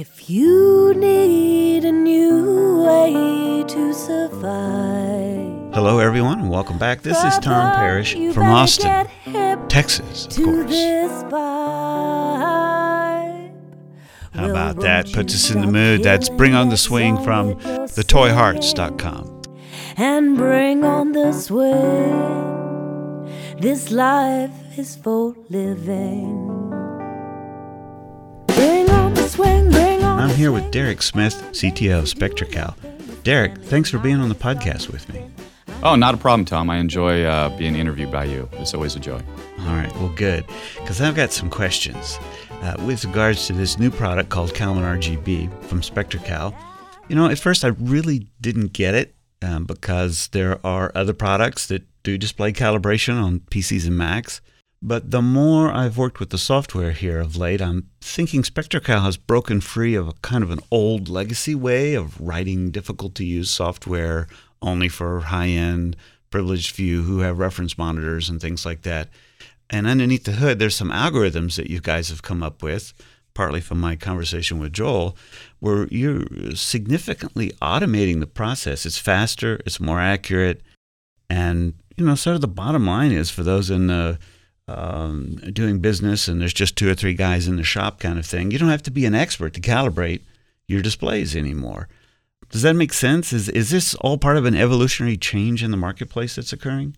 If you need a new way to survive. Hello, everyone, and welcome back. This is Tom Parrish from Austin, Texas, of course. How about that? Puts us in the mood. That's Bring on the Swing from thetoyhearts.com. and bring on the swing. This life is for living. Bring on the swing, on I'm here with. Derek Smith, CTO of SpectraCal. Derek, thanks for being on the podcast with me. Oh, not a problem, Tom. I enjoy uh, being interviewed by you. It's always a joy. All right, well, good, because I've got some questions uh, with regards to this new product called Calman RGB from SpectraCal. You know, at first I really didn't get it um, because there are other products that do display calibration on PCs and Macs. But the more I've worked with the software here of late, I'm thinking SpectraCal has broken free of a kind of an old legacy way of writing difficult to use software only for high end privileged few who have reference monitors and things like that. And underneath the hood, there's some algorithms that you guys have come up with, partly from my conversation with Joel, where you're significantly automating the process. It's faster, it's more accurate, and you know, sort of the bottom line is for those in the um, doing business and there's just two or three guys in the shop kind of thing. You don't have to be an expert to calibrate your displays anymore. Does that make sense? Is is this all part of an evolutionary change in the marketplace that's occurring?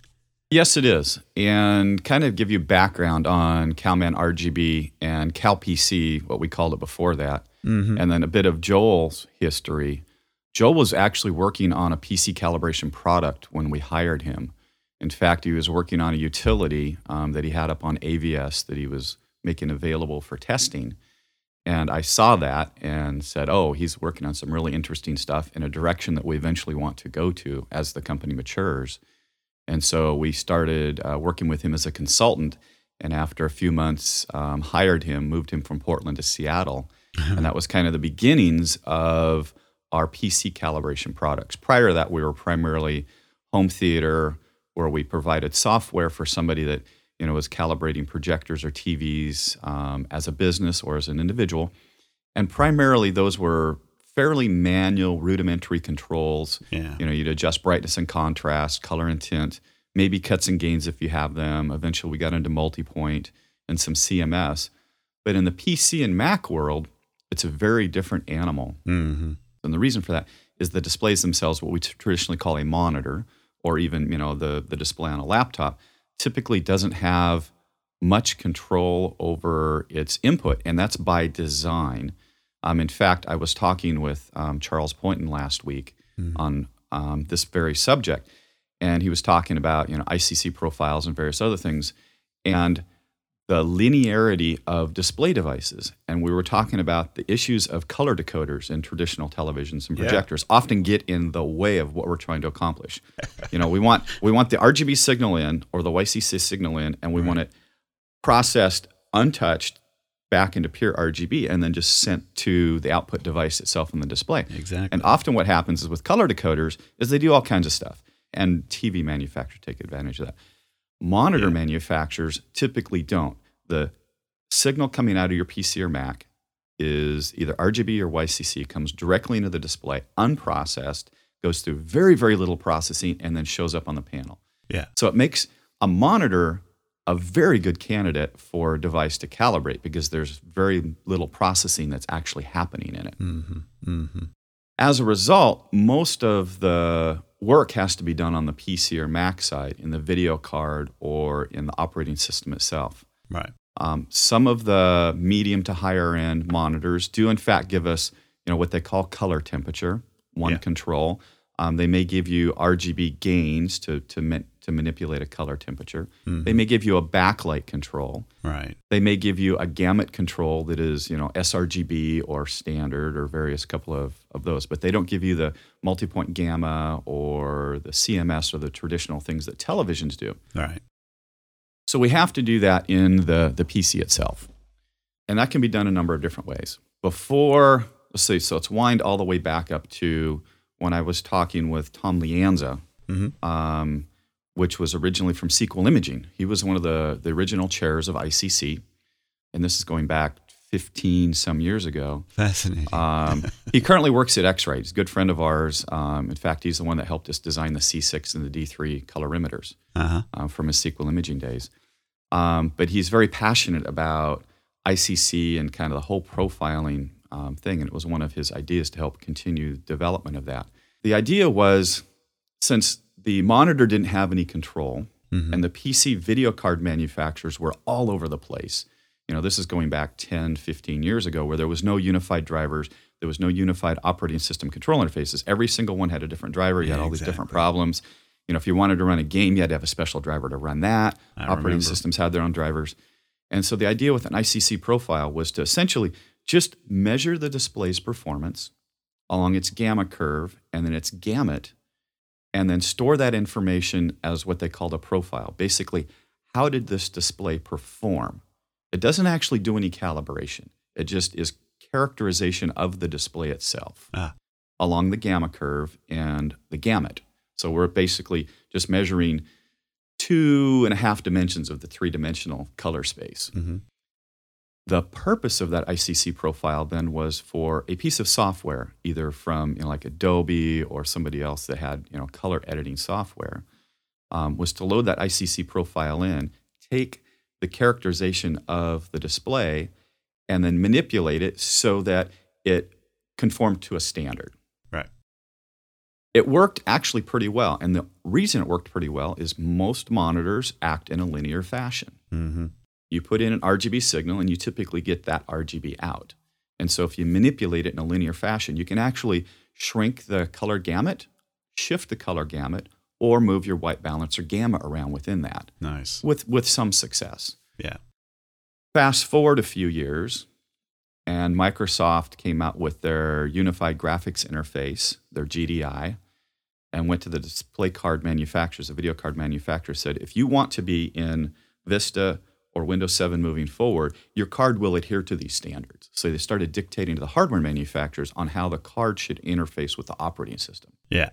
Yes, it is. And kind of give you background on CalMan RGB and CalPC, what we called it before that, Mm-hmm. and then a bit of Joel's history. Joel was actually working on a PC calibration product when we hired him. In fact, he was working on a utility um, that he had up on AVS that he was making available for testing. And I saw that and said, oh, he's working on some really interesting stuff in a direction that we eventually want to go to as the company matures. And so we started uh, working with him as a consultant. And after a few months, um, hired him, moved him from Portland to Seattle. and that was kind of the beginnings of our PC calibration products. Prior to that, we were primarily home theater, where we provided software for somebody that you know was calibrating projectors or TVs um, as a business or as an individual. And primarily, those were fairly manual, rudimentary controls. Yeah. You know, you'd adjust brightness and contrast, color and tint, maybe cuts and gains if you have them. Eventually, we got into multi-point and some CMS. But in the PC and Mac world, it's a very different animal. Mm-hmm. And the reason for that is the displays themselves, what we t- traditionally call a monitor, or even you know the the display on a laptop, typically doesn't have much control over its input, and that's by design. Um, in fact, I was talking with um, Charles Poynton last week on um, this very subject, and he was talking about you know ICC profiles and various other things, and the linearity of display devices. And we were talking about the issues of color decoders in traditional televisions and Yeah. projectors often get in the way of what we're trying to accomplish. you know, we want we want the RGB signal in or the YCC signal in, and we want it processed, untouched, back into pure RGB, and then just sent to the output device itself in the display. Exactly. And often what happens is with color decoders is they do all kinds of stuff. And TV manufacturers take advantage of that. Monitor Yeah. manufacturers typically don't. The signal coming out of your PC or Mac is either RGB or YCC, comes directly into the display, unprocessed, goes through very, very little processing, and then shows up on the panel. Yeah. So it makes a monitor a very good candidate for a device to calibrate because there's very little processing that's actually happening in it. Mm-hmm. Mm-hmm. As a result, most of the work has to be done on the PC or Mac side in the video card or in the operating system itself. Right. Um, some of the medium to higher end monitors do, in fact, give us you know what they call color temperature, one Yeah. control. Um, they may give you RGB gains to to, to manipulate a color temperature. They may give you a backlight control. Right. They may give you a gamut control that is, you know, sRGB or standard or various couple of, of those, but they don't give you the multi-point gamma or the CMS or the traditional things that televisions do. Right. So we have to do that in the, the PC itself. And that can be done a number of different ways. Before, let's see, so let's wind all the way back up to when I was talking with Tom Lianza, Mhm. um, which was originally from Sequel Imaging. He was one of the, the original chairs of ICC. And this is going back 15 some years ago. Fascinating. Um, he currently works at X-Rite. He's a good friend of ours. Um, in fact, he's the one that helped us design the C6 and the D3 colorimeters uh-huh. uh, from his Sequel imaging days. Um, but he's very passionate about ICC and kind of the whole profiling um, thing. And it was one of his ideas to help continue development of that. The idea was since the monitor didn't have any control mm-hmm. and the PC video card manufacturers were all over the place. You know, this is going back 10, 15 years ago where there was no unified drivers, there was no unified operating system control interfaces. Every single one had a different driver, you had Yeah, all these different problems. You know, if you wanted to run a game, you had to have a special driver to run that. I operating remember. systems had their own drivers. And so the idea with an ICC profile was to essentially just measure the display's performance along its gamma curve and then its gamut, and then store that information as what they called a profile. Basically, how did this display perform? It doesn't actually do any calibration, it just is characterization of the display itself Ah. along the gamma curve and the gamut. So we're basically just measuring two and a half dimensions of the three dimensional color space. hmm The purpose of that ICC profile then was for a piece of software, either from you know, like Adobe or somebody else that had you know color editing software, um, was to load that ICC profile in, take the characterization of the display, and then manipulate it so that it conformed to a standard. Right. It worked actually pretty well, and the reason it worked pretty well is most monitors act in a linear fashion hmm you put in an RGB signal and you typically get that RGB out. And so if you manipulate it in a linear fashion, you can actually shrink the color gamut, shift the color gamut, or move your white balance or gamma around within that Nice. with, with some success. Yeah. Fast forward a few years, and Microsoft came out with their Unified Graphics Interface, their GDI, and went to the display card manufacturers, the video card manufacturers said, if you want to be in Vista or Windows 7 moving forward, your card will adhere to these standards. So they started dictating to the hardware manufacturers on how the card should interface with the operating system. Yeah.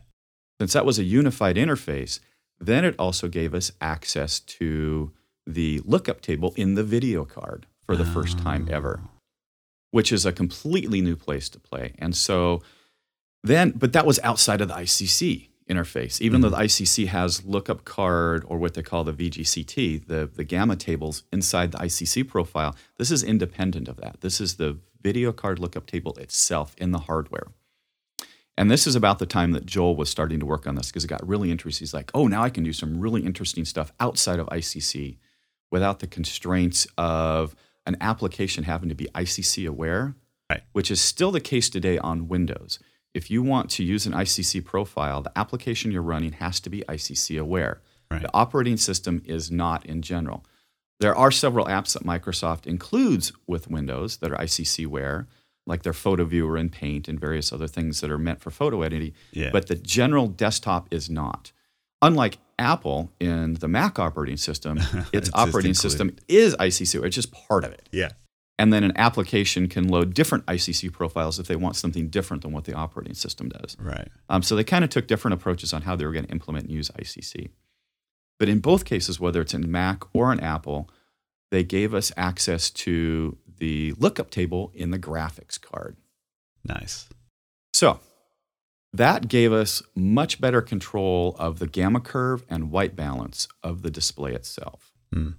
Since that was a unified interface, then it also gave us access to the lookup table in the video card for the first time ah. ever, which is a completely new place to play. And so then, but that was outside of the ICC interface. Even though mm-hmm. the ICC has lookup card or what they call the VGCT, the, the gamma tables inside the ICC profile, this is independent of that. This is the video card lookup table itself in the hardware. And this is about the time that Joel was starting to work on this because it got really interesting. He's like, oh, now I can do some really interesting stuff outside of ICC without the constraints of an application having to be ICC aware, Right. which is still the case today on Windows. If you want to use an ICC profile, the application you're running has to be ICC aware. Right. The operating system is not in general. There are several apps that Microsoft includes with Windows that are ICC aware, like their photo viewer and Paint and various other things that are meant for photo editing. Yeah. But the general desktop is not. Unlike Apple in the Mac operating system, its operating included. system is ICC aware. It's just part of it. Yeah. And then an application can load different ICC profiles if they want something different than what the operating system does. Right. Um, so they kind of took different approaches on how they were going to implement and use ICC. But in both cases, whether it's in Mac or in Apple, they gave us access to the lookup table in the graphics card. Nice. So that gave us much better control of the gamma curve and white balance of the display itself. Hmm.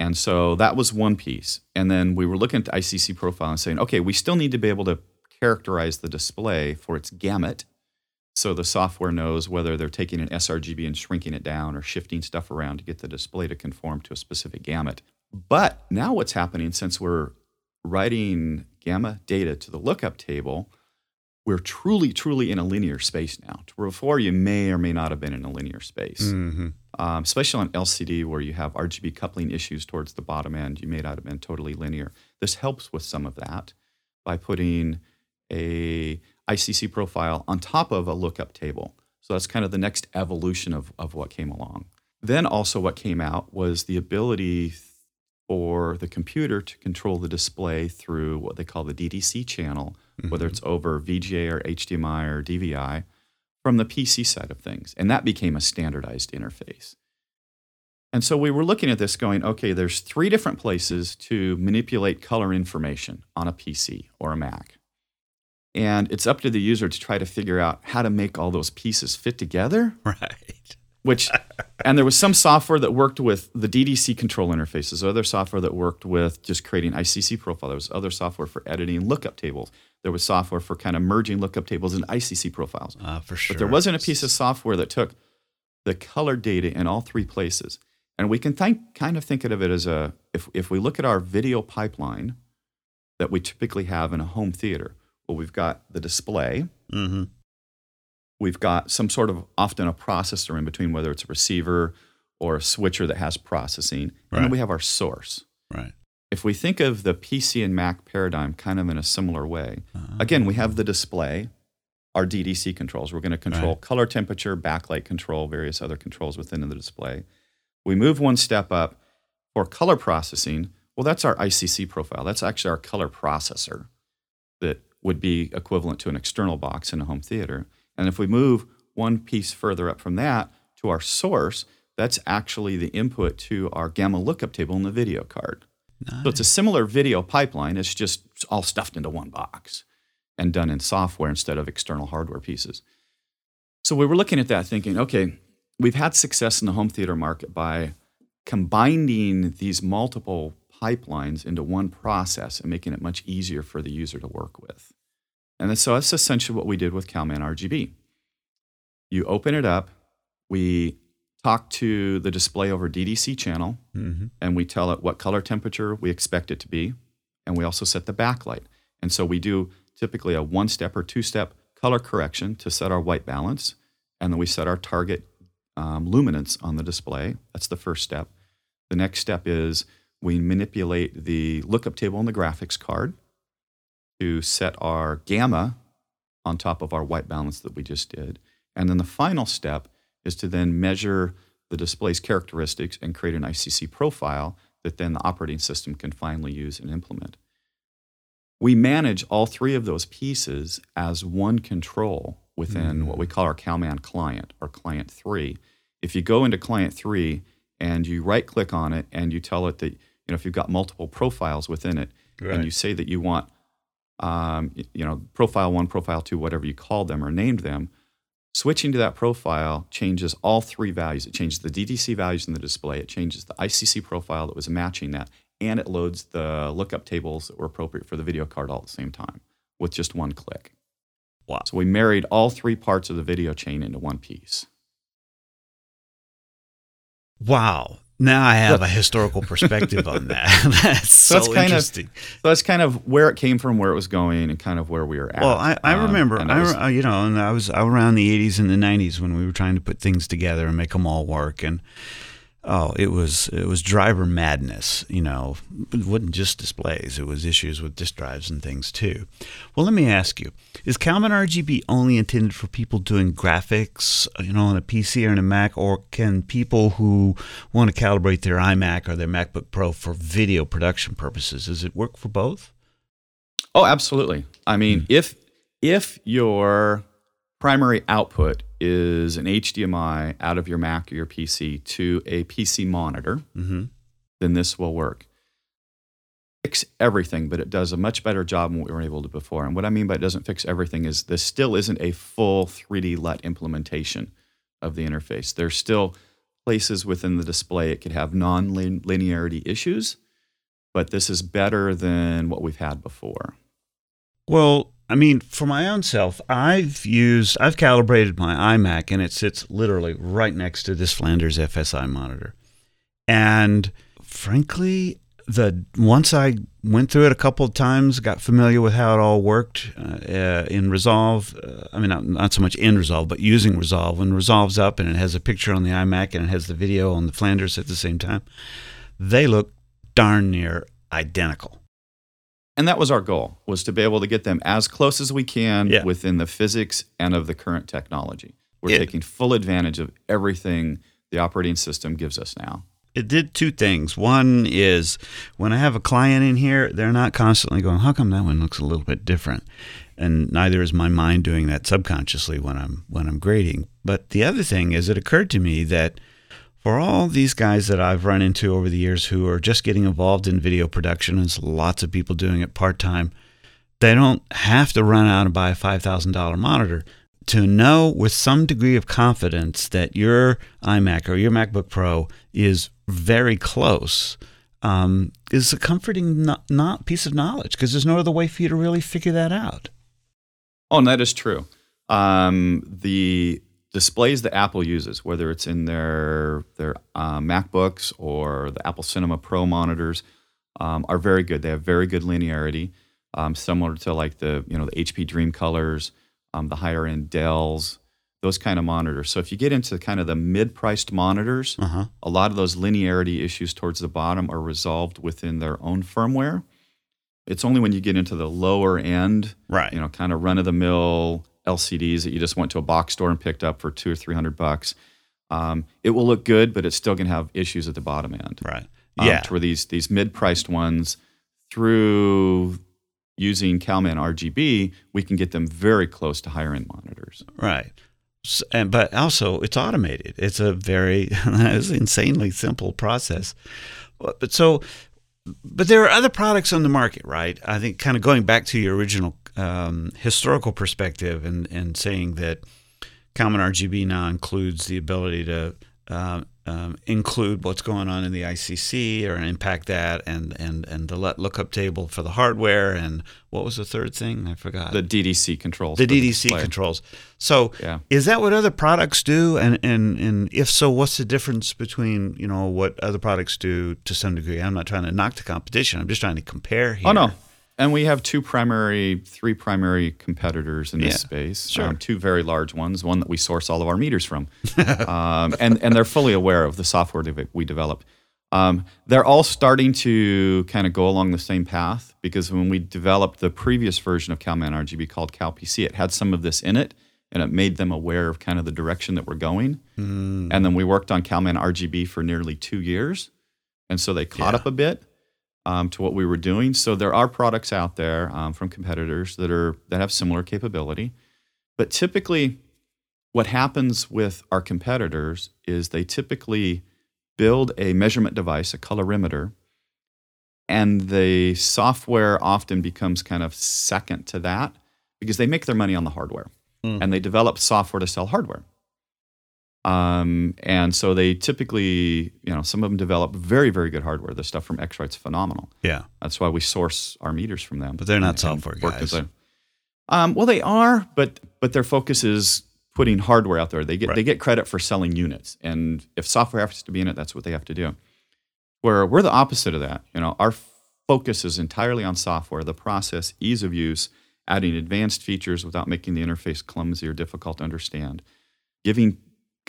And so that was one piece. And then we were looking at the ICC profile and saying, okay, we still need to be able to characterize the display for its gamut. So the software knows whether they're taking an sRGB and shrinking it down or shifting stuff around to get the display to conform to a specific gamut. But now what's happening since we're writing gamma data to the lookup table, we're truly, truly in a linear space now. Before, you may or may not have been in a linear space hmm um, especially on LCD where you have RGB coupling issues towards the bottom end, you may not have been totally linear. This helps with some of that by putting a ICC profile on top of a lookup table. So that's kind of the next evolution of, of what came along. Then also what came out was the ability for the computer to control the display through what they call the DDC channel, whether it's over VGA or HDMI or DVI from the PC side of things. And that became a standardized interface. And so we were looking at this going, okay, there's three different places to manipulate color information on a PC or a Mac. And it's up to the user to try to figure out how to make all those pieces fit together. Right. Which, and there was some software that worked with the DDC control interfaces, other software that worked with just creating ICC profile. There was other software for editing lookup tables. There was software for kind of merging lookup tables and ICC profiles. Uh, for sure. But there wasn't a piece of software that took the color data in all three places. And we can think, kind of think of it as a if, if we look at our video pipeline that we typically have in a home theater, well, we've got the display, Mm-hmm. we've got some sort of often a processor in between, whether it's a receiver or a switcher that has processing, and then we have our source. Right. If we think of the PC and Mac paradigm kind of in a similar way, Uh, again, we have the display, our DDC controls. We're going to control Right. color temperature, backlight control, various other controls within the display. We move one step up for color processing. Well, that's our ICC profile. That's actually our color processor that would be equivalent to an external box in a home theater. And if we move one piece further up from that to our source, that's actually the input to our gamma lookup table in the video card. So it's a similar video pipeline. It's just all stuffed into one box and done in software instead of external hardware pieces. So we were looking at that thinking, okay, we've had success in the home theater market by combining these multiple pipelines into one process and making it much easier for the user to work with. And so that's essentially what we did with Calman RGB. You open it up, we talk to the display over DDC channel, Mm-hmm. and we tell it what color temperature we expect it to be. And we also set the backlight. And so we do typically a one step or two step color correction to set our white balance. And then we set our target um, luminance on the display. That's the first step. The next step is we manipulate the lookup table on the graphics card to set our gamma on top of our white balance that we just did. And then the final step is to then measure the display's characteristics and create an ICC profile that then the operating system can finally use and implement. We manage all three of those pieces as one control within what we call our CalMan client or client three. If you go into client three and you right click on it and you tell it that, you know, if you've got multiple profiles within it Right. and you say that you want, um, you know, profile one, profile two, whatever you called them or named them, Switching to that profile changes all three values. It changes the DDC values in the display, it changes the ICC profile that was matching that, and it loads the lookup tables that were appropriate for the video card all at the same time with just one click. Wow. So we married all three parts of the video chain into one piece. Wow. Now I have a historical perspective on that. That's so, that's kind of- interesting. So that's kind of where it came from, where it was going, and kind of where we were at. well, I, I Um, remember, I, was- re- uh, you know, and I was around the 80s and the 90s when we were trying to put things together and make them all work. And oh, it was it was driver madness. You know, it wasn't just displays; it was issues with disk drives and things too. Well, let me ask you: Is Calman RGB only intended for people doing graphics, you know, on a PC or in a Mac, or can people who want to calibrate their iMac or their MacBook Pro for video production purposes? Does it work for both? Oh, absolutely. I mean, hmm. if if your primary output is an HDMI out of your Mac or your PC to a PC monitor, Mm-hmm. then this will work. Fix everything, but it does a much better job than what we were able to before. And what I mean by it doesn't fix everything is this still isn't a full 3D LUT implementation of the interface. There's still places within the display it could have non-linearity issues, but this is better than what we've had before. Well, I mean, for my own self, I've used, I've calibrated my iMac and it sits literally right next to this Flanders FSI monitor. And frankly, the once I went through it a couple of times, got familiar with how it all worked uh, uh, in Resolve. Uh, I mean, not, not so much in Resolve, but using Resolve. When Resolve's up and it has a picture on the iMac and it has the video on the Flanders at the same time, they look darn near identical. And that was our goal, was to be able to get them as close as we can Yeah. within the physics and of the current technology. We're taking full advantage of everything the operating system gives us now. it did two things. One is when I have a client in here, they're not constantly going, "How come that one looks a little bit different?" And neither is my mind doing that subconsciously when I'm when I'm grading. But the other thing is, it occurred to me that For all these guys that I've run into over the years who are just getting involved in video production, and there's lots of people doing it part time, they don't have to run out and buy a $5,000 monitor. To know with some degree of confidence that your iMac or your MacBook Pro is very close um, is a comforting not, not piece of knowledge because there's no other way for you to really figure that out. Oh, and that is true. Um, the displays that Apple uses, whether it's in their their uh, MacBooks or the Apple Cinema Pro monitors, um, are very good. They have very good linearity, um, similar to like the you know the HP DreamColors, um, the higher end Dells, those kind of monitors. So if you get into kind of the mid priced monitors, Uh-huh. a lot of those linearity issues towards the bottom are resolved within their own firmware. It's only when you get into the lower end, Right. you know, kind of run of the mill LCDs that you just went to a box store and picked up for two or three hundred bucks. Um, it will look good, but it's still going to have issues at the bottom end. Right. Um, Yeah. to where these these mid priced ones through using Calman RGB, we can get them very close to higher end monitors. Right. S- And, but also, it's automated. It's a very it's an insanely simple process. But but so, but there are other products on the market, right? I think kind of going back to your original um, historical perspective and, and saying that Calman RGB now includes the ability to um, um, include what's going on in the ICC or impact that, and and and the let lookup table for the hardware, and what was the third thing? I forgot. The DDC controls. the for the DDC controls. So Yeah. is that what other products do? And, and and if so, what's the difference between you know what other products do to some degree? I'm not trying to knock the competition. I'm just trying to compare here. Oh no. And we have two primary, three primary competitors in this Yeah, space. sure. Um, two very large ones. One that we source all of our meters from, um, and and they're fully aware of the software that we develop. Um, they're all starting to kind of go along the same path because when we developed the previous version of CalMan RGB called CalPC, it had some of this in it, and it made them aware of kind of the direction that we're going. And then we worked on CalMan RGB for nearly two years, and so they caught Yeah. up a bit um, to what we were doing. So there are products out there um, from competitors that are that have similar capability, but typically, what happens with our competitors is they typically build a measurement device, a colorimeter, and the software often becomes kind of second to that because they make their money on the hardware Mm. and they develop software to sell hardware. Um, and so they typically, you know, some of them develop very, very good hardware. The stuff from X-Rite's phenomenal. Yeah. That's why we source our meters from them. But they're not and- and software work guys. um, well, they are, but but their focus is putting hardware out there. They get Right. they get credit for selling units, and if software has to be in it, that's what they have to do. Where we're the opposite of that. You know, our focus is entirely on software, the process, ease of use, adding advanced features without making the interface clumsy or difficult to understand, giving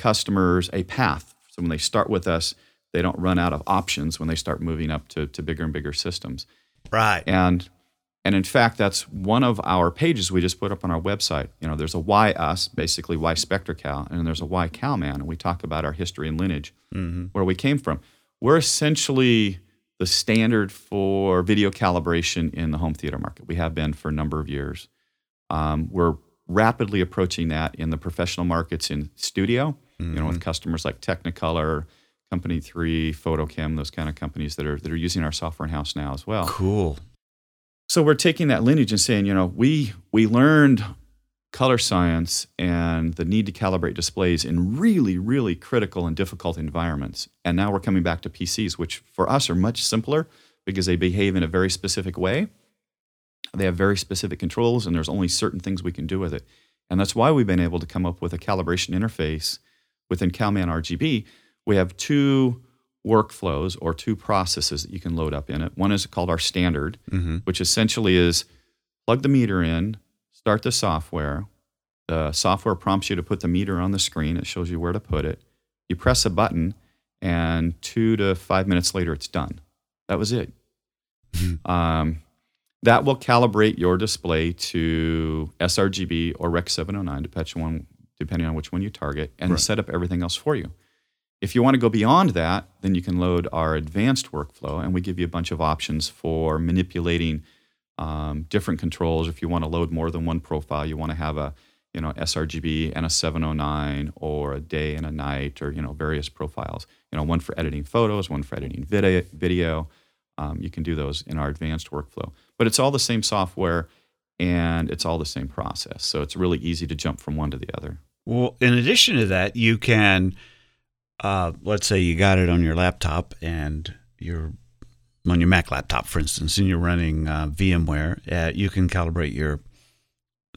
customers a path. So when they start with us, they don't run out of options when they start moving up to, to bigger and bigger systems. Right. And and in fact, that's one of our pages we just put up on our website. You know, there's a why us, basically why SpectraCal, and there's a why Calman, and we talk about our history and lineage, where we came from. We're essentially the standard for video calibration in the home theater market. We have been for a number of years. Um, we're rapidly approaching that in the professional markets in studio, you know, with mm-hmm. customers like Technicolor, Company Three, FotoKem, those kind of companies that are that are using our software in house now as well. Cool. So we're taking that lineage and saying, you know, we we learned color science and the need to calibrate displays in really, really critical and difficult environments. And now we're coming back to PCs, which for us are much simpler because they behave in a very specific way. They have very specific controls, and there's only certain things we can do with it. And that's why we've been able to come up with a calibration interface within CalMan RGB. We have two workflows or two processes that you can load up in it. One is called our standard, Mm-hmm. which essentially is plug the meter in, start the software. The software prompts you to put the meter on the screen. It shows you where to put it. You press a button, and two to five minutes later, it's done. That was it. um, that will calibrate your display to sRGB or Rec 709, depending on, depending on which one you target, and Right. set up everything else for you. If you want to go beyond that, then you can load our advanced workflow, and we give you a bunch of options for manipulating um, different controls. If you want to load more than one profile, you want to have a you know, sRGB and a 709 or a day and a night or, you know, various profiles. You know, one for editing photos, one for editing video. video. Um, you can do those in our advanced workflow. But it's all the same software and it's all the same process. So it's really easy to jump from one to the other. Well, in addition to that, you can, uh, let's say you got it on your laptop and you're on your Mac laptop, for instance, and you're running uh, VMware, uh, you can calibrate your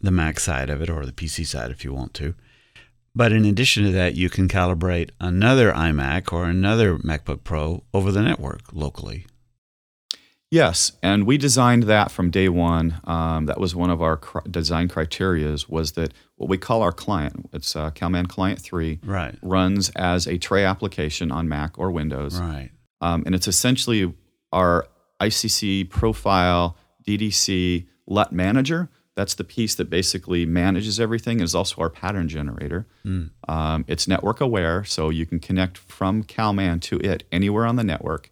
the Mac side of it or the PC side if you want to. But in addition to that, you can calibrate another iMac or another MacBook Pro over the network locally. Yes, and we designed that from day one. Um, that was one of our cr- design criterias was that what we call our client, it's uh, CalMan Client 3, right. runs as a tray application on Mac or Windows. Right. Um, and it's essentially our ICC profile DDC LUT manager. That's the piece that basically manages everything. Is also our pattern generator. Mm. Um, it's network aware, so you can connect from CalMan to it anywhere on the network.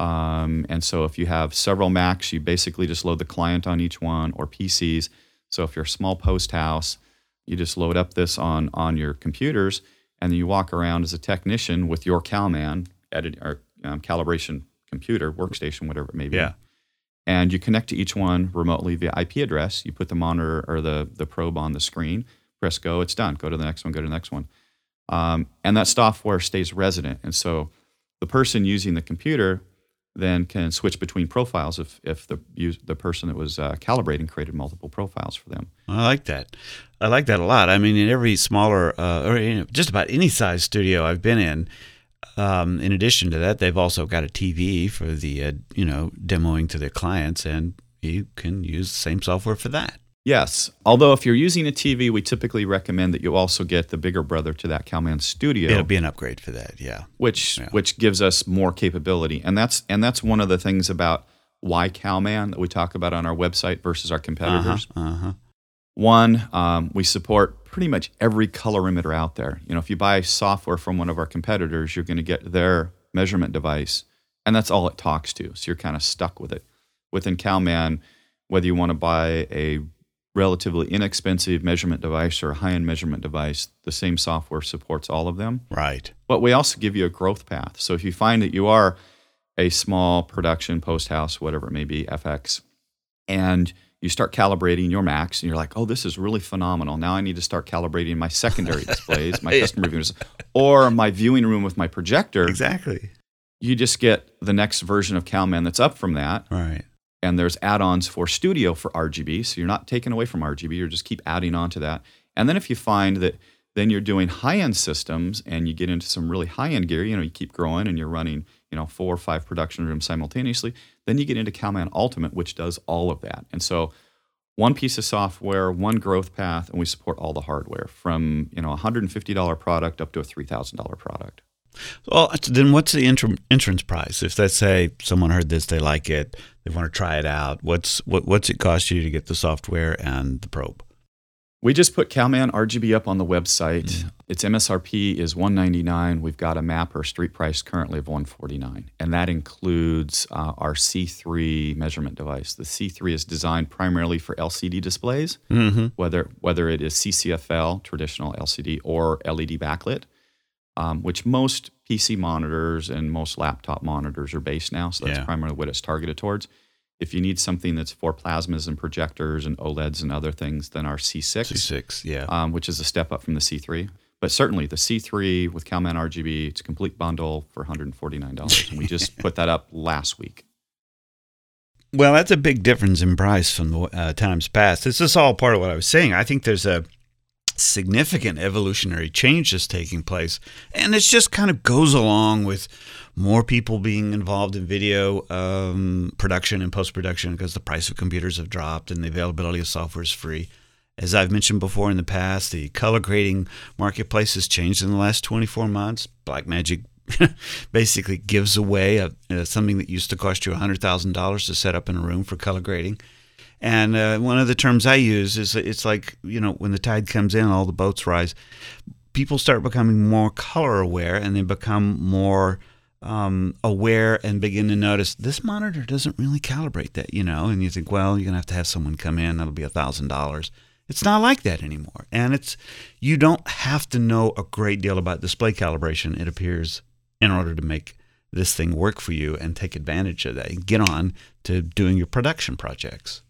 Um, and so if you have several Macs, you basically just load the client on each one or PCs. So if you're a small post house, you just load up this on on your computers, and then you walk around as a technician with your CalMan edit or um, calibration computer, workstation, whatever it may be. Yeah. And you connect to each one remotely via IP address. You put the monitor or the the probe on the screen, press go, it's done. Go to the next one, go to the next one. Um, and that software stays resident. And so the person using the computer then can switch between profiles if, if the the person that was uh, calibrating created multiple profiles for them. I like that. I like that a lot. I mean, in every smaller uh, or know, just about any size studio I've been in, um, in addition to that, they've also got a TV for the uh, you know demoing to their clients, and you can use the same software for that. Yes. Although if you're using a TV, we typically recommend that you also get the bigger brother to that CalMan Studio. It'll be an upgrade for that. Yeah. which Yeah. which gives us more capability. And that's and that's one of the things about why CalMan that we talk about on our website versus our competitors. Uh huh. One, um, we support pretty much every colorimeter out there. You know, if you buy software from one of our competitors, you're going to get their measurement device, and that's all it talks to. So you're kind of stuck with it. Within CalMan, whether you want to buy a relatively inexpensive measurement device or a high-end measurement device, the same software supports all of them. Right. But we also give you a growth path. So if you find that you are a small production, post house, whatever it may be, FX, and you start calibrating your max and you're like, oh, this is really phenomenal. Now I need to start calibrating my secondary displays, my Yeah. custom reviewers, or my viewing room with my projector. Exactly. You just get the next version of CalMan that's up from that. Right. And there's add-ons for Studio for RGB. So you're not taking away from RGB, you're just keep adding on to that. And then if you find that then you're doing high-end systems and you get into some really high-end gear, you know, you keep growing and you're running, you know, four or five production rooms simultaneously, then you get into CalMan Ultimate, which does all of that. And so one piece of software, one growth path, and we support all the hardware from, you know, a $150 product up to a $3,000 product. Well, then what's the entr- entrance price? If let's say someone heard this, they like it, they want to try it out. What's what, what's it cost you to get the software and the probe? We just put CalMan RGB up on the website. Its MSRP is 199. We've got a map or street price currently of 149, and that includes uh, our C3 measurement device. The C3 is designed primarily for LCD displays, Mm-hmm. whether whether it is CCFL traditional LCD or LED backlit, um, which most PC monitors and most laptop monitors are based now. So that's Yeah. primarily what it's targeted towards. If you need something that's for plasmas and projectors and OLEDs and other things, then our C6 C6, yeah. um, which is a step up from the C3. But certainly the C3 with CalMan RGB, it's a complete bundle for $149. and we just put that up last week. Well, that's a big difference in price from the uh, times past. This is all part of what I was saying. I think there's a significant evolutionary change that's taking place, and it just kind of goes along with more people being involved in video um, production and post production because the price of computers have dropped and the availability of software is free. As I've mentioned before in the past, the color grading marketplace has changed in the last 24 months. Blackmagic basically gives away a, uh, something that used to cost you $100,000 to set up in a room for color grading. And uh, one of the terms I use is it's like, you know, when the tide comes in, all the boats rise. People start becoming more color aware and they become more um, aware and begin to notice this monitor doesn't really calibrate that, you know. And you think, well, you're going to have to have someone come in, that'll be a $1,000. It's not like that anymore. And it's you don't have to know a great deal about display calibration, it appears, in order to make this thing work for you and take advantage of that and get on to doing your production projects.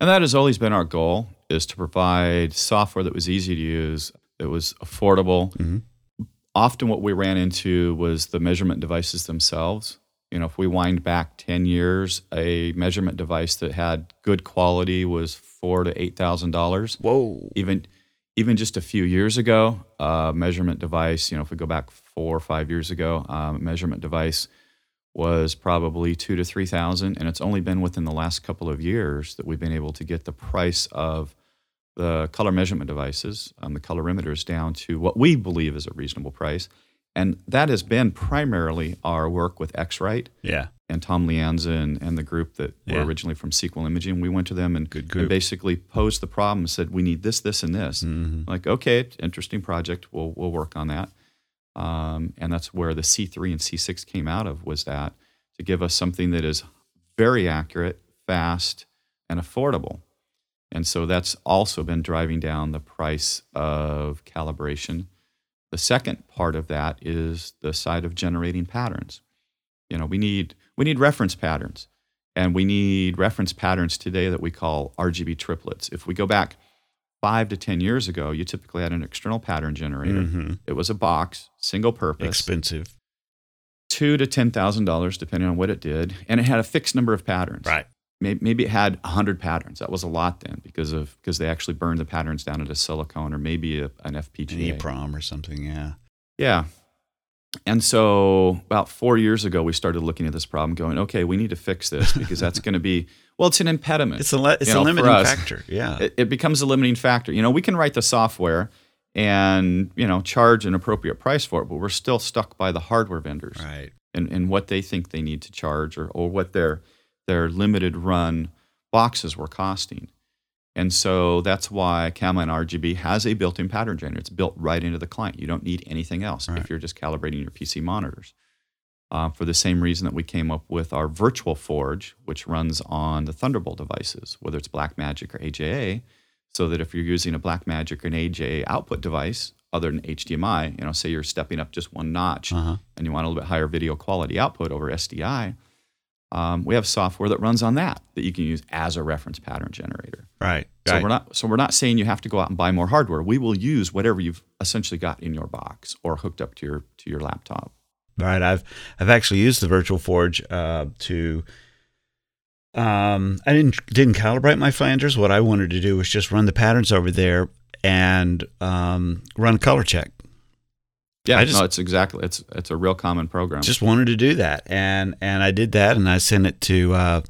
And that has always been our goal is to provide software that was easy to use, that was affordable. Mhm. Often what we ran into was the measurement devices themselves. You know, if we wind back 10 years, a measurement device that had good quality was four to eight thousand dollars. Whoa. Even even just a few years ago, a measurement device, you know, if we go back four or five years ago, um, a measurement device was probably two to three thousand, and it's only been within the last couple of years that we've been able to get the price of the color measurement devices, um, the colorimeters, down to what we believe is a reasonable price, and that has been primarily our work with X-Rite Yeah. and Tom Lianza and, and the group that Yeah. were originally from Sequel Imaging. We went to them and, and basically posed the problem and said, we need this, this, and this. Mhm. Like, okay, interesting project. We'll, we'll work on that. Um, and that's where the C3 and C6 came out of was that to give us something that is very accurate, fast, and affordable. And so that's also been driving down the price of calibration. The second part of that is the side of generating patterns. You know, we need we need reference patterns, and we need reference patterns today that we call RGB triplets. If we go back five to ten years ago, you typically had an external pattern generator. Mhm. It was a box, single purpose, Expensive. two to ten thousand dollars, depending on what it did, and it had a fixed number of patterns. Right. Maybe, maybe it had hundred patterns. That was a lot then, because of because they actually burned the patterns down into silicone or maybe a, an An FPGA. EEPROM or something. Yeah. Yeah. And so about four years ago, we started looking at this problem, going, okay, we need to fix this because that's going to be, well, it's an impediment. It's a le- it's You a know, for limiting us, factor. Yeah. It, it becomes a limiting factor. You know, we can write the software and, you know, charge an appropriate price for it, but we're still stuck by the hardware vendors right. and, and what they think they need to charge or, or what their, their limited run boxes were costing. And so that's why CalMan RGB has a built-in pattern generator. It's built right into the client. You don't need anything else Right. if you're just calibrating your PC monitors. Uh, for the same reason that we came up with our Virtual Forge, which runs on the Thunderbolt devices, whether it's Blackmagic or AJA, so that if you're using a Blackmagic or an AJA output device other than HDMI, you know, say you're stepping up just one notch Uh huh. and you want a little bit higher video quality output over SDI, um, we have software that runs on that that you can use as a reference pattern generator. Right. So right. we're not so we're not saying you have to go out and buy more hardware. We will use whatever you've essentially got in your box or hooked up to your to your laptop. Right. I've I've actually used the Virtual Forge uh, to. Um, I didn't didn't calibrate my Flanders. What I wanted to do was just run the patterns over there and um, run a color check. Yeah, I just- no, it's exactly it's it's a real common program. Just wanted to do that, and and I did that, and I sent it to uh,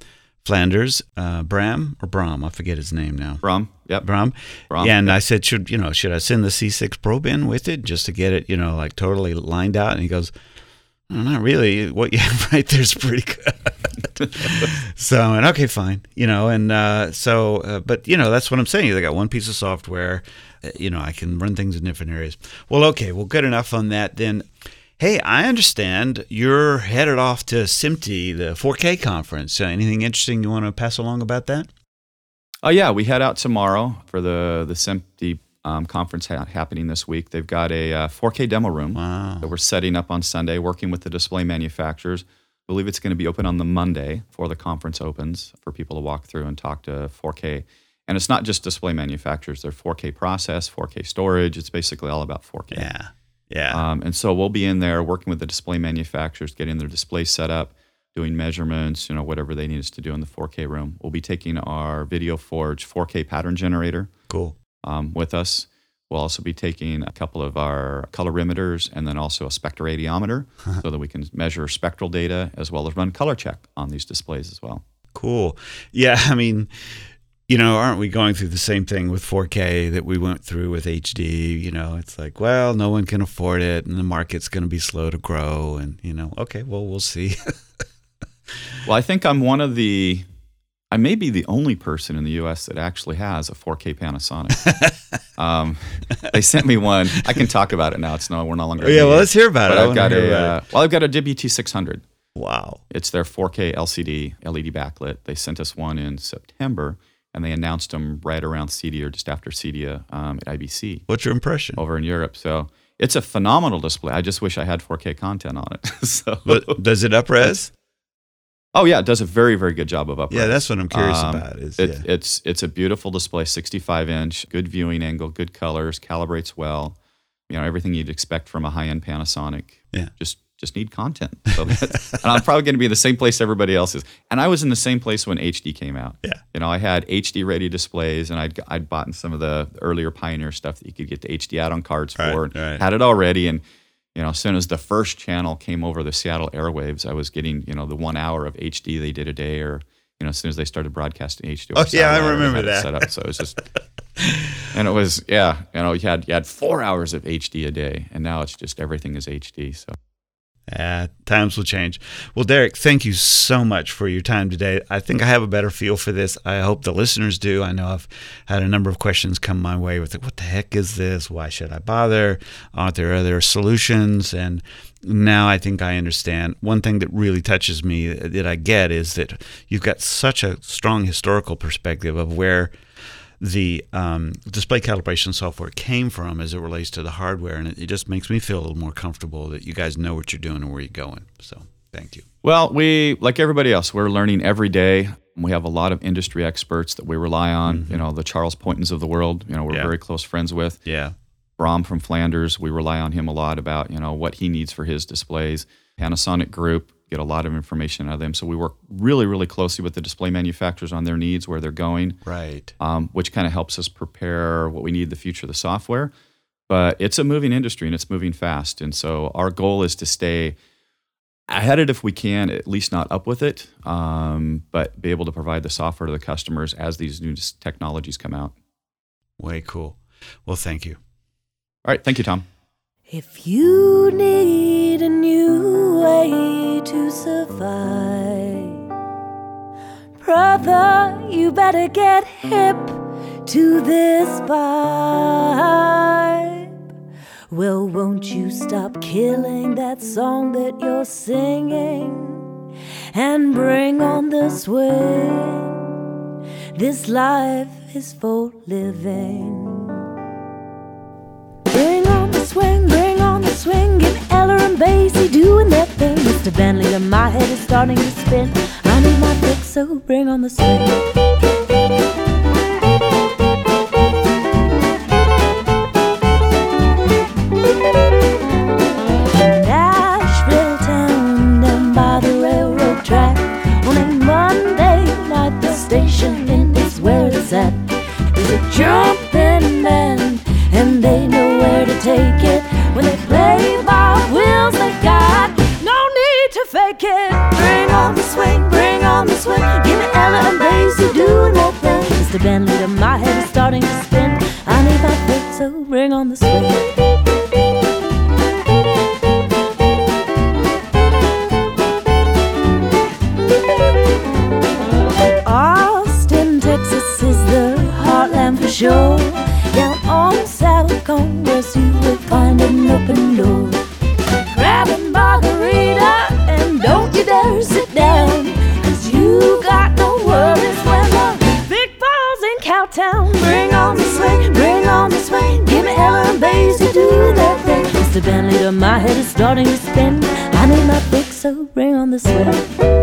Flanders, uh, Bram or Bram, I forget his name now. from yep Bram. Bram, and I said, should you know, should I send the C6 probe in with it just to get it, you know, like totally lined out? And he goes, "Oh, not really. What you have right there is pretty good. so, and okay, fine, you know, and uh, so, uh, but you know, that's what I'm saying. They got one piece of software, uh, you know, I can run things in different areas. Well, okay, well, good enough on that. Then, hey, I understand you're headed off to SMPTE, the 4K conference. Uh, anything interesting you want to pass along about that? Oh yeah, we head out tomorrow for the the SMPTE um, conference ha- happening this week. They've got a uh, 4K demo room Wow. that we're setting up on Sunday, working with the display manufacturers. I believe it's going to be open on the Monday before the conference opens for people to walk through and talk to 4K. And it's not just display manufacturers; they're 4K process, 4K storage. It's basically all about 4K. Yeah. Yeah. Um, and so we'll be in there working with the display manufacturers, getting their display set up, doing measurements, you know, whatever they need us to do in the 4K room. We'll be taking our Video Forge 4K pattern generator cool. um, with us. We'll also be taking a couple of our colorimeters and then also a spectroradiometer so that we can measure spectral data as well as run color check on these displays as well. Cool. Yeah, I mean, you know, aren't we going through the same thing with 4K that we went through with HD? You know, it's like, well, no one can afford it and the market's going to be slow to grow. And, you know, okay, well, we'll see. Well, I think I'm one of the, I may be the only person in the U.S. that actually has a 4K Panasonic. um, they sent me one. I can talk about it now. It's no, we're no longer. in yeah, well, let's hear about it. I've got a, uh, well, I've got a WT600. Wow. It's their 4K LCD LED backlit. They sent us one in September, and they announced them right around CEDIA or just after CEDIA um, at IBC What's your impression? over in Europe. So it's a phenomenal display. I just wish I had 4K content on it. so, But does it upres? oh yeah, it does a very very good job of upright. Yeah, that's what I'm curious Um, about. Is It, yeah. It's it's a beautiful display, 65 inch, good viewing angle, good colors, calibrates well. You know everything you'd expect from a high end Panasonic. Yeah. Just just need content. So and I'm probably going to be in the same place everybody else is. And I was in the same place when HD came out. Yeah. You know, I had HD ready displays, and I'd I'd bought some of the earlier Pioneer stuff that you could get the HD add-on cards Right, for. and right. Had it already, and you know, as soon as the first channel came over the Seattle airwaves, I was getting you know the one hour of HD they did a day, or you know, as soon as they started broadcasting HD. Oh, yeah, I remember that. Set up, so it was just, and it was yeah, you know, you had you had four hours of HD a day, and now it's just everything is HD. So Yeah, times will change. Well, Derek, thank you so much for your time today. I think I have a better feel for this. I hope the listeners do. I know I've had a number of questions come my way with, like what the heck is this? Why should I bother? Aren't there other solutions? And now I think I understand. One thing that really touches me that I get is that you've got such a strong historical perspective of where the um, display calibration software came from as it relates to the hardware, and it, it just makes me feel a little more comfortable that you guys know what you're doing and where you're going. So, thank you. Well, we like everybody else, we're learning every day. We have a lot of industry experts that we rely on. You know, the Charles Poyntons of the world. You know, we're Yeah. very close friends with. Yeah, Brom from Flanders, we rely on him a lot about you know what he needs for his displays. Panasonic Group get a lot of information out of them, so we work really, really closely with the display manufacturers on their needs, where they're going, right. um, which kind of helps us prepare what we need in the future of the software. But it's a moving industry and it's moving fast, and so our goal is to stay ahead of it if we can, at least not up with it, um, but be able to provide the software to the customers as these new technologies come out. Way cool. Well, thank you. All right, thank you, Tom. If you need brother, you better get hip to this vibe. Well, won't you stop killing that song that you're singing and bring on the swing? This life is for living. Bring on the swing, bring on the swing. Me Ella and Basie doing their thing. Mr. Bentley, and my head is starting to spin. I need my so bring on the swing. Nashville town down by the railroad track. On a Monday night, the station is where it's at. There's a jumping Bentley, to my head is starting to spin. I need my fix, so bring on the swing. Austin, Texas is the heartland for sure. Thing. Mr. Bentley, my head is starting to spin. I need my fix, so bring on the swing.